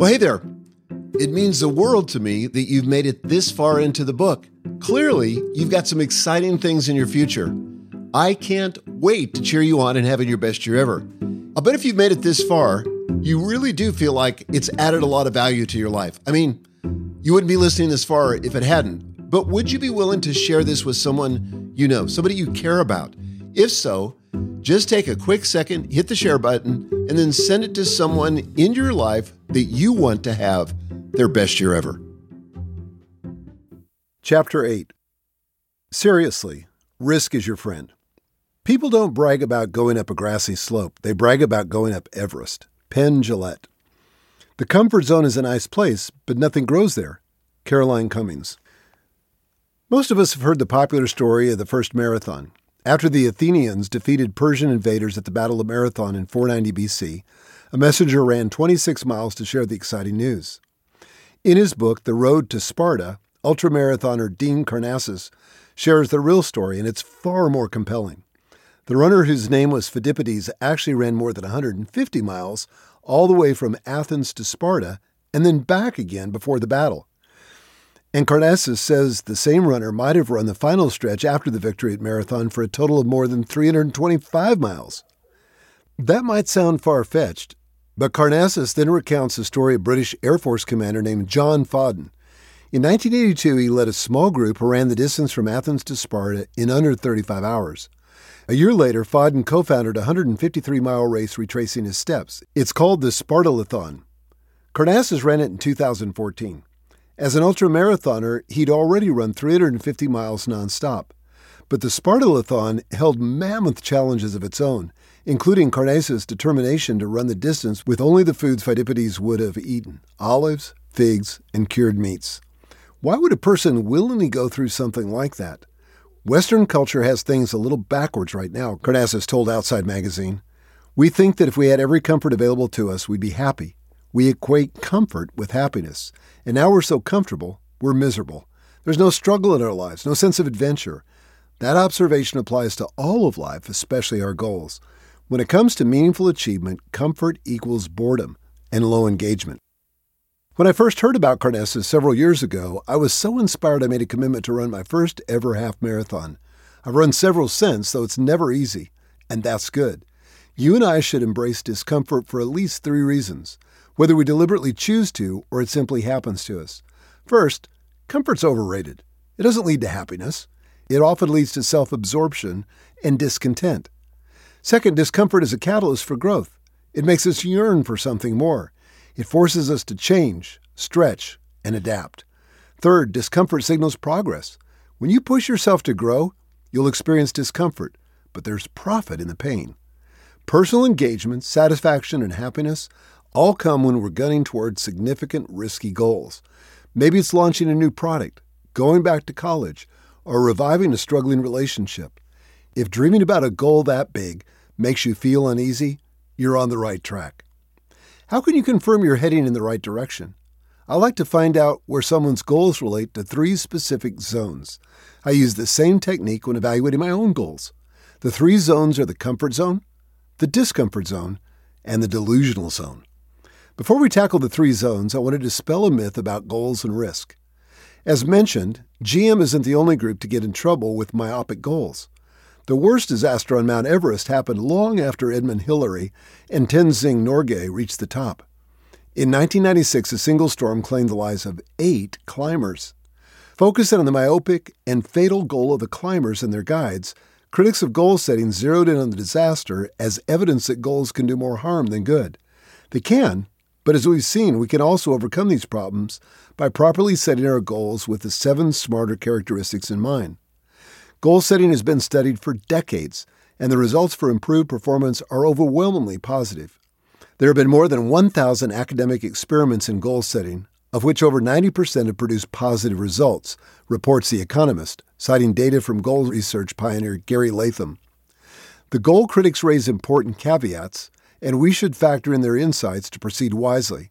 Well, hey there. It means the world to me that you've made it this far into the book. Clearly, you've got some exciting things in your future. I can't wait to cheer you on in having your best year ever. I'll bet if you've made it this far, you really do feel like it's added a lot of value to your life. I mean, you wouldn't be listening this far if it hadn't. But would you be willing to share this with someone you know, somebody you care about? If so, just take a quick second, hit the share button, and then send it to someone in your life that you want to have their best year ever. Chapter 8 Seriously, risk is your friend. People don't brag about going up a grassy slope, they brag about going up Everest. Penn Jillette. The comfort zone is a nice place, but nothing grows there. Caroline Cummings. Most of us have heard the popular story of the first marathon. After the Athenians defeated Persian invaders at the Battle of Marathon in 490 BC, a messenger ran 26 miles to share the exciting news. In his book, The Road to Sparta, ultramarathoner Dean Karnazes shares the real story, and it's far more compelling. The runner whose name was Phidippides actually ran more than 150 miles, all the way from Athens to Sparta, and then back again before the battle. And Karnazes says the same runner might have run the final stretch after the victory at Marathon for a total of more than 325 miles. That might sound far fetched, but Karnazes then recounts the story of British Air Force commander named John Foden. In 1982, he led a small group who ran the distance from Athens to Sparta in under 35 hours. A year later, Foden co founded a 153 mile race retracing his steps. It's called the Spartalathon. Karnazes ran it in 2014. As an ultramarathoner, he'd already run 350 miles nonstop. But the Spartalathon held mammoth challenges of its own, including Karnazes' determination to run the distance with only the foods Phidippides would have eaten olives, figs, and cured meats. Why would a person willingly go through something like that? Western culture has things a little backwards right now, Karnazes told Outside Magazine. We think that if we had every comfort available to us, we'd be happy. We equate comfort with happiness. And now we're so comfortable, we're miserable. There's no struggle in our lives, no sense of adventure. That observation applies to all of life, especially our goals. When it comes to meaningful achievement, comfort equals boredom and low engagement. When I first heard about Karnazes several years ago, I was so inspired I made a commitment to run my first ever half marathon. I've run several since, though it's never easy, and that's good. You and I should embrace discomfort for at least three reasons, whether we deliberately choose to or it simply happens to us. First, comfort's overrated. It doesn't lead to happiness. It often leads to self absorption and discontent. Second, discomfort is a catalyst for growth. It makes us yearn for something more. It forces us to change, stretch, and adapt. Third, discomfort signals progress. When you push yourself to grow, you'll experience discomfort, but there's profit in the pain. Personal engagement, satisfaction, and happiness all come when we're gunning towards significant, risky goals. Maybe it's launching a new product, going back to college, or reviving a struggling relationship. If dreaming about a goal that big makes you feel uneasy, you're on the right track. How can you confirm you're heading in the right direction? I like to find out where someone's goals relate to three specific zones. I use the same technique when evaluating my own goals. The three zones are the comfort zone, the discomfort zone, and the delusional zone. Before we tackle the three zones, I want to dispel a myth about goals and risk. As mentioned, GM isn't the only group to get in trouble with myopic goals. The worst disaster on Mount Everest happened long after Edmund Hillary and Tenzing Norgay reached the top. In 1996, a single storm claimed the lives of eight climbers. Focusing on the myopic and fatal goal of the climbers and their guides, critics of goal setting zeroed in on the disaster as evidence that goals can do more harm than good. They can, but as we've seen, we can also overcome these problems by properly setting our goals with the seven smarter characteristics in mind. Goal setting has been studied for decades, and the results for improved performance are overwhelmingly positive. There have been more than 1,000 academic experiments in goal setting, of which over 90% have produced positive results, reports The Economist, citing data from goal research pioneer Gary Latham. The goal critics raise important caveats, and we should factor in their insights to proceed wisely.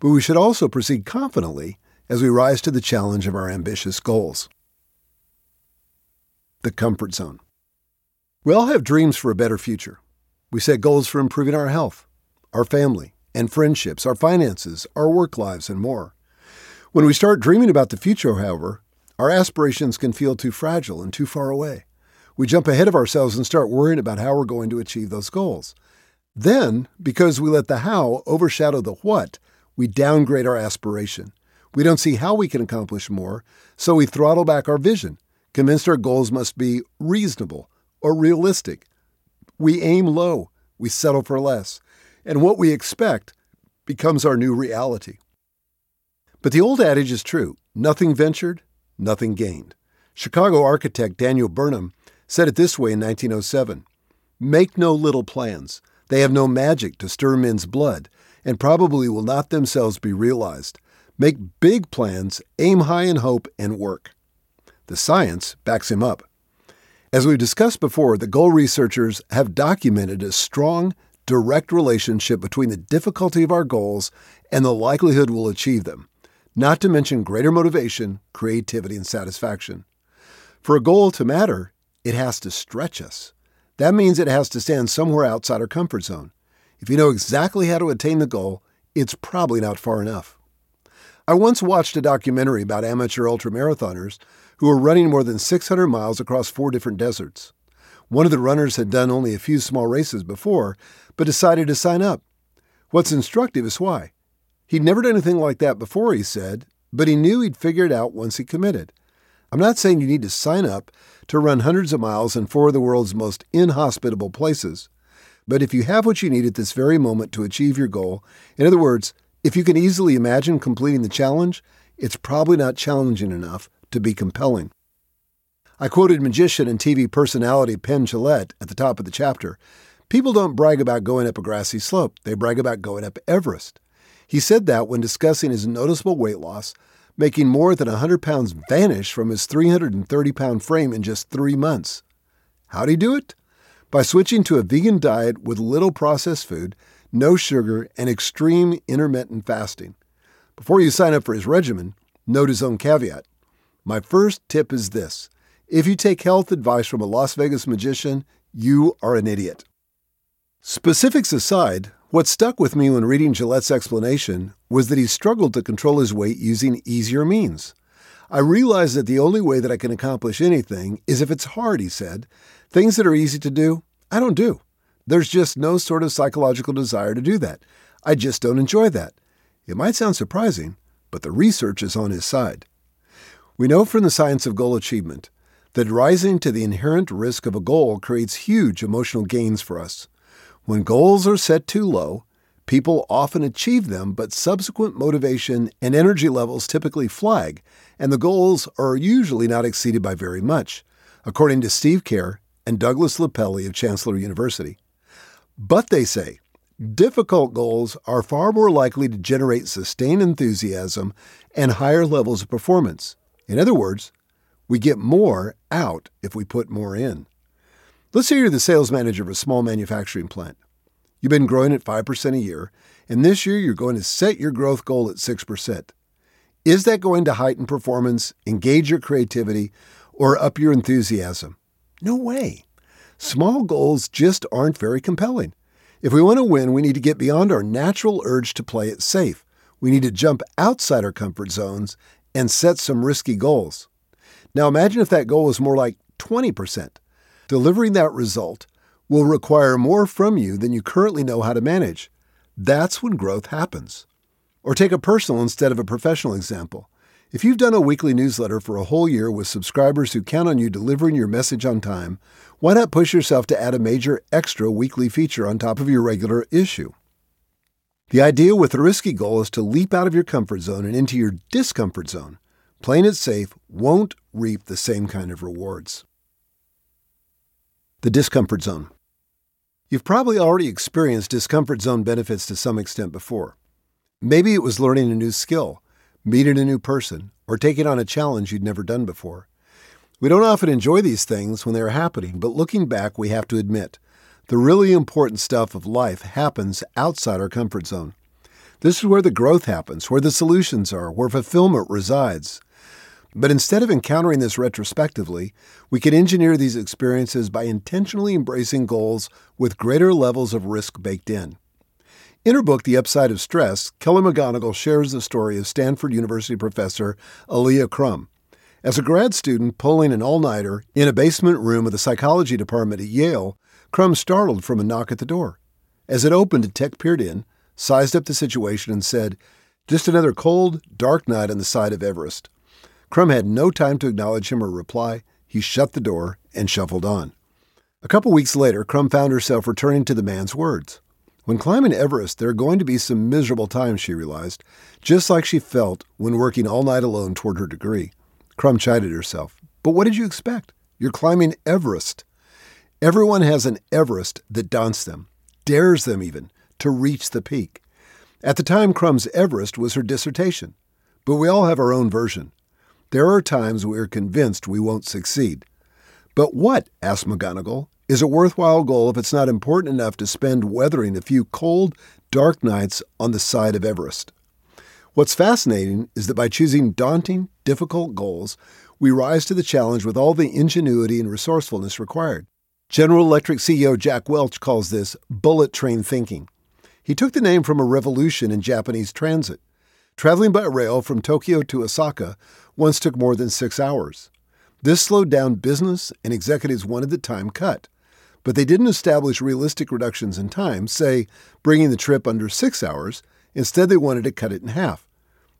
But we should also proceed confidently as we rise to the challenge of our ambitious goals the comfort zone. We all have dreams for a better future. We set goals for improving our health, our family, and friendships, our finances, our work lives, and more. When we start dreaming about the future, however, our aspirations can feel too fragile and too far away. We jump ahead of ourselves and start worrying about how we're going to achieve those goals. Then, because we let the how overshadow the what, we downgrade our aspiration. We don't see how we can accomplish more, so we throttle back our vision, convinced our goals must be reasonable or realistic. We aim low, we settle for less, and what we expect becomes our new reality. But the old adage is true nothing ventured, nothing gained. Chicago architect Daniel Burnham said it this way in 1907 Make no little plans. They have no magic to stir men's blood, and probably will not themselves be realized. Make big plans, aim high in hope, and work. The science backs him up. As we've discussed before, the goal researchers have documented a strong, direct relationship between the difficulty of our goals and the likelihood we'll achieve them, not to mention greater motivation, creativity, and satisfaction. For a goal to matter, it has to stretch us. That means it has to stand somewhere outside our comfort zone. If you know exactly how to attain the goal, it's probably not far enough. I once watched a documentary about amateur ultramarathoners who were running more than 600 miles across four different deserts. One of the runners had done only a few small races before, but decided to sign up. What's instructive is why. He'd never done anything like that before, he said, but he knew he'd figure it out once he committed. I'm not saying you need to sign up to run hundreds of miles in four of the world's most inhospitable places. But if you have what you need at this very moment to achieve your goal, in other words, if you can easily imagine completing the challenge, it's probably not challenging enough to be compelling. I quoted magician and TV personality Penn Jillette at the top of the chapter. People don't brag about going up a grassy slope, they brag about going up Everest. He said that when discussing his noticeable weight loss making more than 100 pounds vanish from his 330 pound frame in just three months. How'd he do it? By switching to a vegan diet with little processed food, no sugar, and extreme intermittent fasting. Before you sign up for his regimen, note his own caveat. My first tip is this if you take health advice from a Las Vegas magician, you are an idiot. Specifics aside, what stuck with me when reading Jillette's explanation was that he struggled to control his weight using easier means. I realized that the only way that I can accomplish anything is if it's hard, he said. Things that are easy to do, I don't do. There's just no sort of psychological desire to do that. I just don't enjoy that. It might sound surprising, but the research is on his side. We know from the science of goal achievement that rising to the inherent risk of a goal creates huge emotional gains for us. When goals are set too low, people often achieve them, but subsequent motivation and energy levels typically flag, and the goals are usually not exceeded by very much, according to Steve Kerr and Douglas LePelley of Chancellor University. But they say, difficult goals are far more likely to generate sustained enthusiasm and higher levels of performance. In other words, we get more out if we put more in. Let's say you're the sales manager of a small manufacturing plant. You've been growing at 5% a year, and this year you're going to set your growth goal at 6%. Is that going to heighten performance, engage your creativity, or up your enthusiasm? No way. Small goals just aren't very compelling. If we want to win, we need to get beyond our natural urge to play it safe. We need to jump outside our comfort zones and set some risky goals. Now imagine if that goal was more like 20%. Delivering that result will require more from you than you currently know how to manage. That's when growth happens. Or take a personal instead of a professional example. If you've done a weekly newsletter for a whole year with subscribers who count on you delivering your message on time, why not push yourself to add a major extra weekly feature on top of your regular issue? The idea with a risky goal is to leap out of your comfort zone and into your discomfort zone. Playing it safe won't reap the same kind of rewards. The discomfort zone. You've probably already experienced discomfort zone benefits to some extent before. Maybe it was learning a new skill, meeting a new person, or taking on a challenge you'd never done before. We don't often enjoy these things when they are happening, but looking back, we have to admit the really important stuff of life happens outside our comfort zone. This is where the growth happens, where the solutions are, where fulfillment resides. But instead of encountering this retrospectively, we can engineer these experiences by intentionally embracing goals with greater levels of risk baked in. In her book, The Upside of Stress, Kelly McGonigal shares the story of Stanford University professor Alia Crum. As a grad student pulling an all nighter in a basement room of the psychology department at Yale, Crum startled from a knock at the door. As it opened, a tech peered in, sized up the situation, and said, Just another cold, dark night on the side of Everest. Crum had no time to acknowledge him or reply. He shut the door and shuffled on. A couple weeks later, Crum found herself returning to the man's words. When climbing Everest, there are going to be some miserable times, she realized, just like she felt when working all night alone toward her degree. Crum chided herself. But what did you expect? You're climbing Everest. Everyone has an Everest that daunts them, dares them even, to reach the peak. At the time, Crum's Everest was her dissertation. But we all have our own version. There are times we are convinced we won't succeed. But what, asked McGonigal, is a worthwhile goal if it's not important enough to spend weathering a few cold, dark nights on the side of Everest? What's fascinating is that by choosing daunting, difficult goals, we rise to the challenge with all the ingenuity and resourcefulness required. General Electric CEO Jack Welch calls this bullet train thinking. He took the name from a revolution in Japanese transit. Traveling by rail from Tokyo to Osaka once took more than six hours. This slowed down business, and executives wanted the time cut but they didn't establish realistic reductions in time, say, bringing the trip under six hours. Instead, they wanted to cut it in half.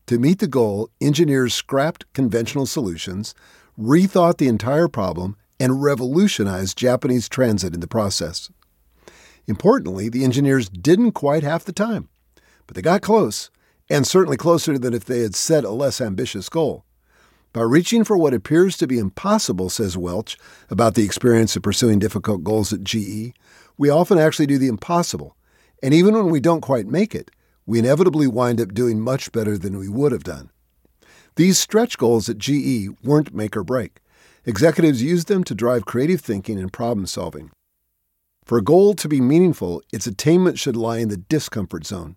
To meet the goal, engineers scrapped conventional solutions, rethought the entire problem, and revolutionized Japanese transit in the process. Importantly, the engineers didn't quite half the time, but they got close, and certainly closer than if they had set a less ambitious goal. By reaching for what appears to be impossible, says Welch about the experience of pursuing difficult goals at GE, we often actually do the impossible. And even when we don't quite make it, we inevitably wind up doing much better than we would have done. These stretch goals at GE weren't make or break. Executives used them to drive creative thinking and problem solving. For a goal to be meaningful, its attainment should lie in the discomfort zone.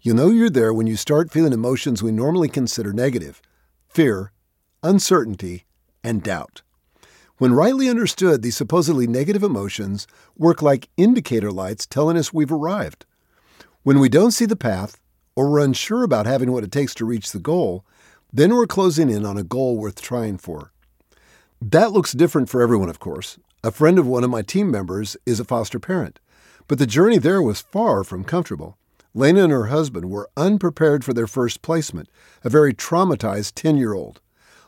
You'll know you're there when you start feeling emotions we normally consider negative fear, uncertainty, and doubt. When rightly understood, these supposedly negative emotions work like indicator lights telling us we've arrived. When we don't see the path, or we're unsure about having what it takes to reach the goal, then we're closing in on a goal worth trying for. That looks different for everyone, of course. A friend of one of my team members is a foster parent, but the journey there was far from comfortable. Lena and her husband were unprepared for their first placement, a very traumatized 10 year old.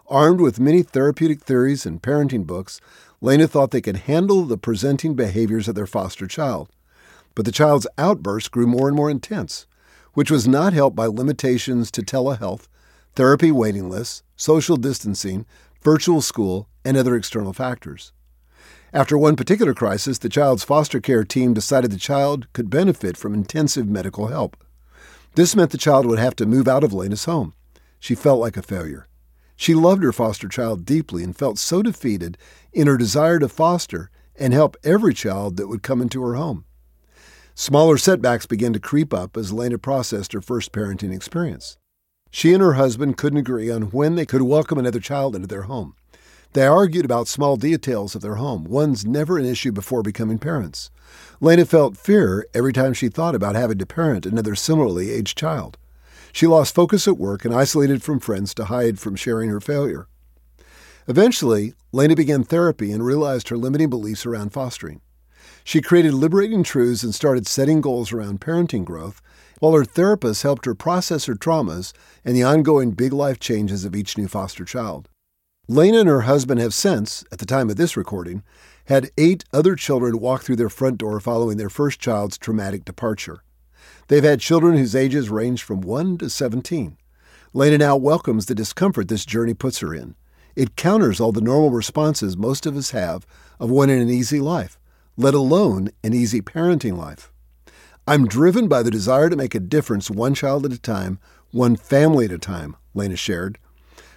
Armed with many therapeutic theories and parenting books, Lena thought they could handle the presenting behaviors of their foster child. But the child's outbursts grew more and more intense, which was not helped by limitations to telehealth, therapy waiting lists, social distancing, virtual school, and other external factors. After one particular crisis, the child's foster care team decided the child could benefit from intensive medical help. This meant the child would have to move out of Lena's home. She felt like a failure. She loved her foster child deeply and felt so defeated in her desire to foster and help every child that would come into her home. Smaller setbacks began to creep up as Lena processed her first parenting experience. She and her husband couldn't agree on when they could welcome another child into their home. They argued about small details of their home, one's never an issue before becoming parents. Lena felt fear every time she thought about having to parent another similarly aged child. She lost focus at work and isolated from friends to hide from sharing her failure. Eventually, Lena began therapy and realized her limiting beliefs around fostering. She created liberating truths and started setting goals around parenting growth, while her therapist helped her process her traumas and the ongoing big life changes of each new foster child. Lena and her husband have since, at the time of this recording, had eight other children walk through their front door following their first child's traumatic departure. They've had children whose ages range from 1 to 17. Lena now welcomes the discomfort this journey puts her in. It counters all the normal responses most of us have of wanting an easy life, let alone an easy parenting life. I'm driven by the desire to make a difference one child at a time, one family at a time, Lena shared.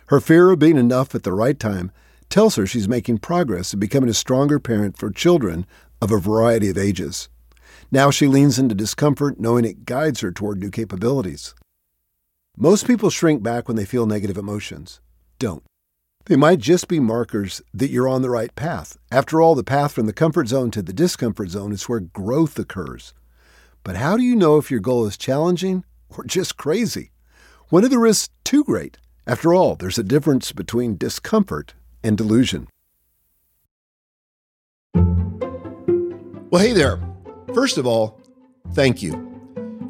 Her fear of being enough at the right time tells her she's making progress in becoming a stronger parent for children of a variety of ages. Now she leans into discomfort, knowing it guides her toward new capabilities. Most people shrink back when they feel negative emotions. Don't. They might just be markers that you're on the right path. After all, the path from the comfort zone to the discomfort zone is where growth occurs. But how do you know if your goal is challenging or just crazy? When are the risks too great? After all, there's a difference between discomfort and delusion. Well, hey there. First of all, thank you.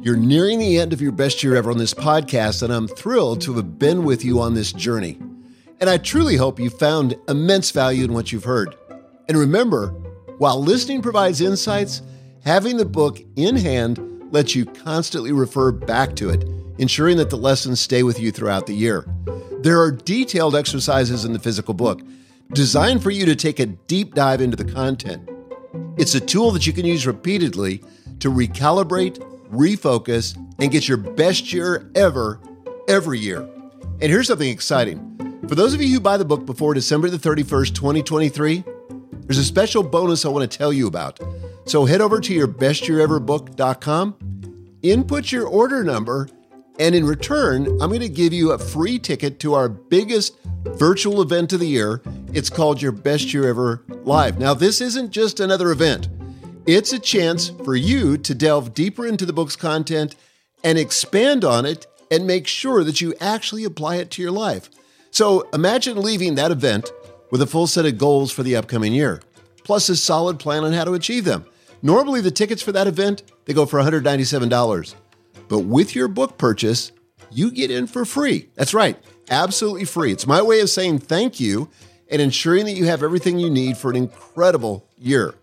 You're nearing the end of your best year ever on this podcast, and I'm thrilled to have been with you on this journey. And I truly hope you found immense value in what you've heard. And remember, while listening provides insights, having the book in hand lets you constantly refer back to it, ensuring that the lessons stay with you throughout the year. There are detailed exercises in the physical book designed for you to take a deep dive into the content. It's a tool that you can use repeatedly to recalibrate, refocus, and get your best year ever, every year. And here's something exciting. For those of you who buy the book before December the 31st, 2023, there's a special bonus I want to tell you about. So head over to your bestyeareverbook.com, input your order number, and in return, I'm going to give you a free ticket to our biggest virtual event of the year. It's called Your Best Year Ever Live. Now, this isn't just another event, it's a chance for you to delve deeper into the book's content and expand on it and make sure that you actually apply it to your life. So imagine leaving that event with a full set of goals for the upcoming year, plus a solid plan on how to achieve them. Normally, the tickets for that event they go for $197, but with your book purchase, you get in for free. That's right, absolutely free. It's my way of saying thank you and ensuring that you have everything you need for an incredible year.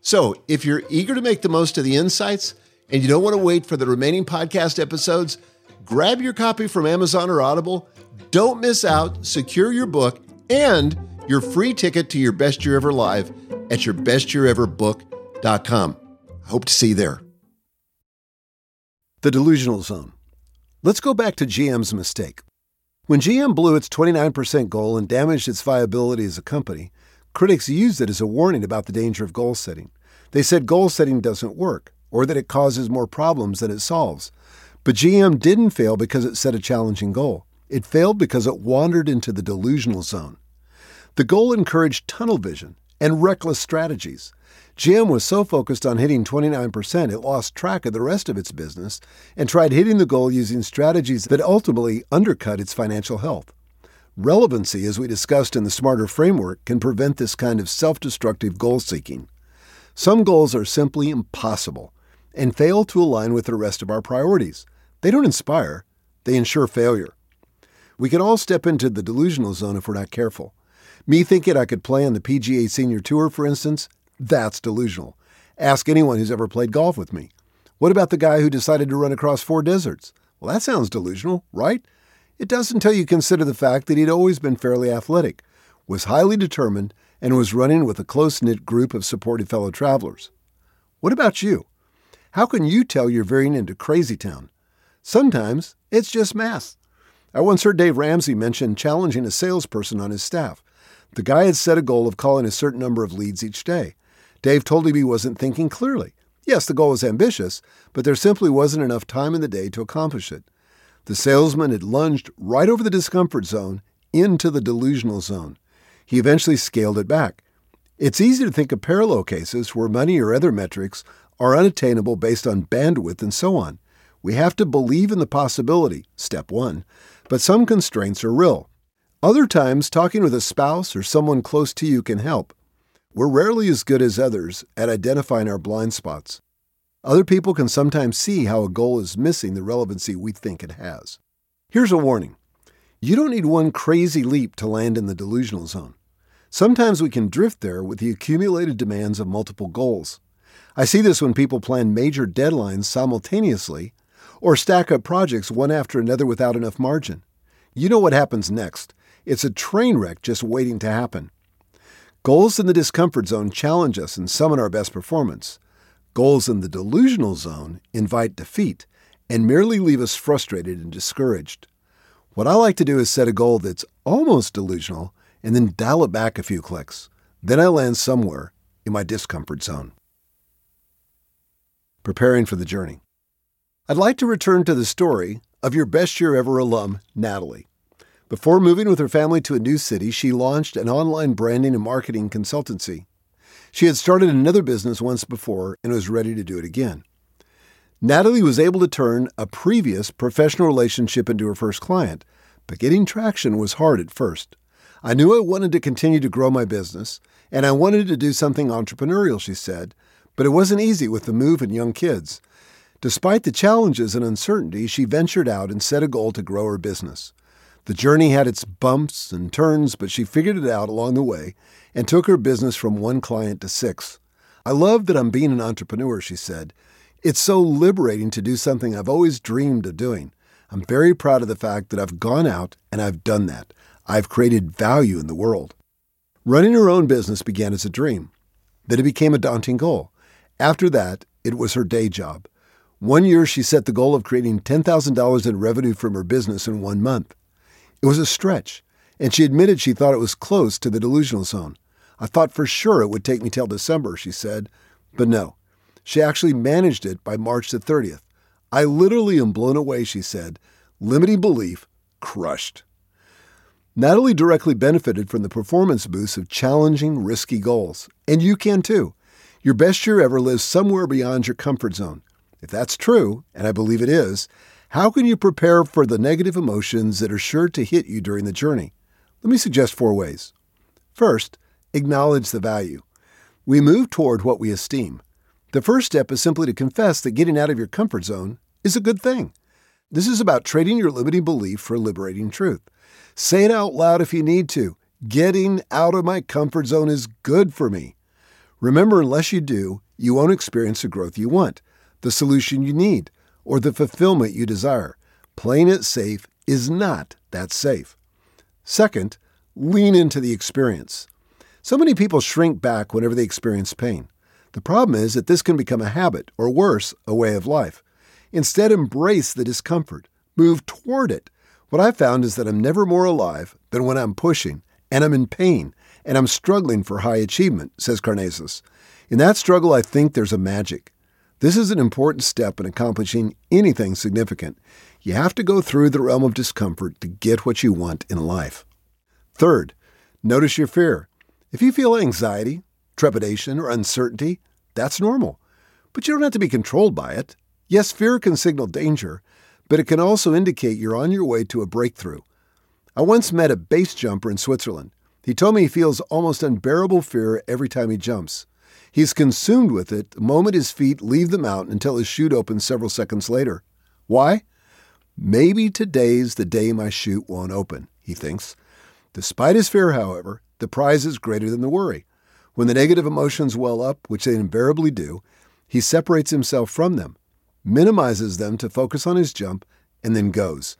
So, if you're eager to make the most of the insights and you don't want to wait for the remaining podcast episodes, grab your copy from Amazon or Audible. Don't miss out. Secure your book and your free ticket to your best year ever live at yourbestyeareverbook.com. I hope to see you there. The delusional zone. Let's go back to GM's mistake. When GM blew its 29% goal and damaged its viability as a company, critics used it as a warning about the danger of goal setting. They said goal setting doesn't work, or that it causes more problems than it solves. But GM didn't fail because it set a challenging goal. It failed because it wandered into the delusional zone. The goal encouraged tunnel vision and reckless strategies. GM was so focused on hitting 29%, it lost track of the rest of its business and tried hitting the goal using strategies that ultimately undercut its financial health. Relevancy, as we discussed in the Smarter Framework, can prevent this kind of self destructive goal seeking. Some goals are simply impossible and fail to align with the rest of our priorities. They don't inspire, they ensure failure. We can all step into the delusional zone if we're not careful. Me thinking I could play on the PGA Senior Tour, for instance, that's delusional. Ask anyone who's ever played golf with me. What about the guy who decided to run across four deserts? Well, that sounds delusional, right? It does until you consider the fact that he'd always been fairly athletic, was highly determined, and was running with a close knit group of supportive fellow travelers. What about you? How can you tell you're veering into crazy town? Sometimes it's just math. I once heard Dave Ramsey mention challenging a salesperson on his staff. The guy had set a goal of calling a certain number of leads each day. Dave told him he wasn't thinking clearly. Yes, the goal was ambitious, but there simply wasn't enough time in the day to accomplish it. The salesman had lunged right over the discomfort zone into the delusional zone. He eventually scaled it back. It's easy to think of parallel cases where money or other metrics are unattainable based on bandwidth and so on. We have to believe in the possibility, step one, but some constraints are real. Other times, talking with a spouse or someone close to you can help. We're rarely as good as others at identifying our blind spots. Other people can sometimes see how a goal is missing the relevancy we think it has. Here's a warning you don't need one crazy leap to land in the delusional zone. Sometimes we can drift there with the accumulated demands of multiple goals. I see this when people plan major deadlines simultaneously or stack up projects one after another without enough margin. You know what happens next. It's a train wreck just waiting to happen. Goals in the discomfort zone challenge us and summon our best performance. Goals in the delusional zone invite defeat and merely leave us frustrated and discouraged. What I like to do is set a goal that's almost delusional and then dial it back a few clicks. Then I land somewhere in my discomfort zone. Preparing for the journey. I'd like to return to the story of your best year ever alum, Natalie. Before moving with her family to a new city, she launched an online branding and marketing consultancy. She had started another business once before and was ready to do it again. Natalie was able to turn a previous professional relationship into her first client, but getting traction was hard at first. I knew I wanted to continue to grow my business, and I wanted to do something entrepreneurial, she said, but it wasn't easy with the move and young kids. Despite the challenges and uncertainty, she ventured out and set a goal to grow her business. The journey had its bumps and turns, but she figured it out along the way and took her business from one client to six. I love that I'm being an entrepreneur, she said. It's so liberating to do something I've always dreamed of doing. I'm very proud of the fact that I've gone out and I've done that. I've created value in the world. Running her own business began as a dream. Then it became a daunting goal. After that, it was her day job. One year, she set the goal of creating $10,000 in revenue from her business in one month. It was a stretch, and she admitted she thought it was close to the delusional zone. I thought for sure it would take me till December, she said, but no. She actually managed it by March the 30th. I literally am blown away, she said. Limiting belief crushed. Natalie directly benefited from the performance boost of challenging, risky goals. And you can too. Your best year ever lives somewhere beyond your comfort zone. If that's true, and I believe it is, how can you prepare for the negative emotions that are sure to hit you during the journey? Let me suggest four ways. First, acknowledge the value. We move toward what we esteem. The first step is simply to confess that getting out of your comfort zone is a good thing. This is about trading your limiting belief for liberating truth. Say it out loud if you need to. Getting out of my comfort zone is good for me. Remember, unless you do, you won't experience the growth you want the solution you need, or the fulfillment you desire. Playing it safe is not that safe. Second, lean into the experience. So many people shrink back whenever they experience pain. The problem is that this can become a habit, or worse, a way of life. Instead, embrace the discomfort, move toward it. What I've found is that I'm never more alive than when I'm pushing, and I'm in pain, and I'm struggling for high achievement, says Karnazes. In that struggle, I think there's a magic. This is an important step in accomplishing anything significant. You have to go through the realm of discomfort to get what you want in life. Third, notice your fear. If you feel anxiety, trepidation, or uncertainty, that's normal. But you don't have to be controlled by it. Yes, fear can signal danger, but it can also indicate you're on your way to a breakthrough. I once met a base jumper in Switzerland. He told me he feels almost unbearable fear every time he jumps. He's consumed with it the moment his feet leave the mountain until his chute opens several seconds later. Why? Maybe today's the day my chute won't open, he thinks. Despite his fear, however, the prize is greater than the worry. When the negative emotions well up, which they invariably do, he separates himself from them, minimizes them to focus on his jump, and then goes.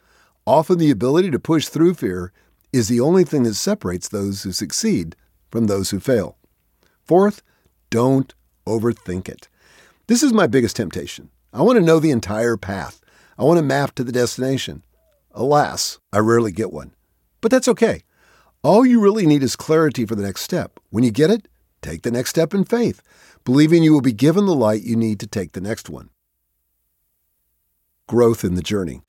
Often the ability to push through fear is the only thing that separates those who succeed from those who fail. Fourth, don't overthink it. This is my biggest temptation. I want to know the entire path. I want to map to the destination. Alas, I rarely get one. But that's okay. All you really need is clarity for the next step. When you get it, take the next step in faith, believing you will be given the light you need to take the next one. Growth in the journey.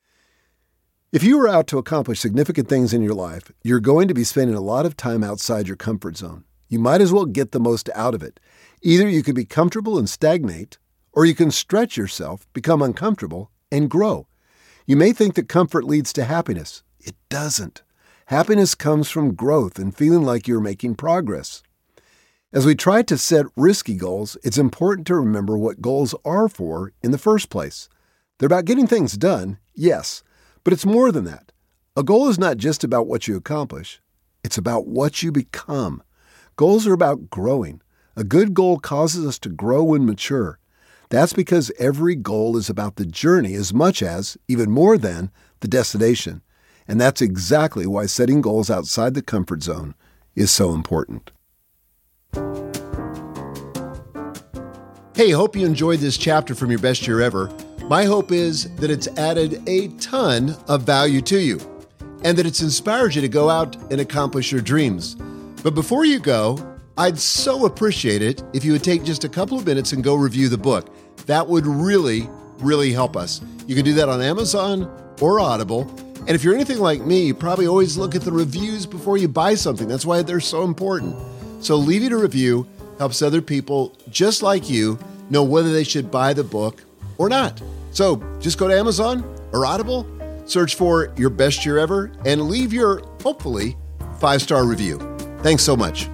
If you are out to accomplish significant things in your life, you're going to be spending a lot of time outside your comfort zone. You might as well get the most out of it. Either you can be comfortable and stagnate, or you can stretch yourself, become uncomfortable, and grow. You may think that comfort leads to happiness. It doesn't. Happiness comes from growth and feeling like you're making progress. As we try to set risky goals, it's important to remember what goals are for in the first place. They're about getting things done, yes, but it's more than that. A goal is not just about what you accomplish, it's about what you become. Goals are about growing. A good goal causes us to grow and mature. That's because every goal is about the journey as much as, even more than, the destination. And that's exactly why setting goals outside the comfort zone is so important. Hey, hope you enjoyed this chapter from your best year ever. My hope is that it's added a ton of value to you and that it's inspired you to go out and accomplish your dreams. But before you go, I'd so appreciate it if you would take just a couple of minutes and go review the book. That would really, really help us. You can do that on Amazon or Audible. And if you're anything like me, you probably always look at the reviews before you buy something. That's why they're so important. So leaving a review helps other people just like you know whether they should buy the book or not. So just go to Amazon or Audible, search for Your Best Year Ever, and leave your, hopefully, five star review. Thanks so much.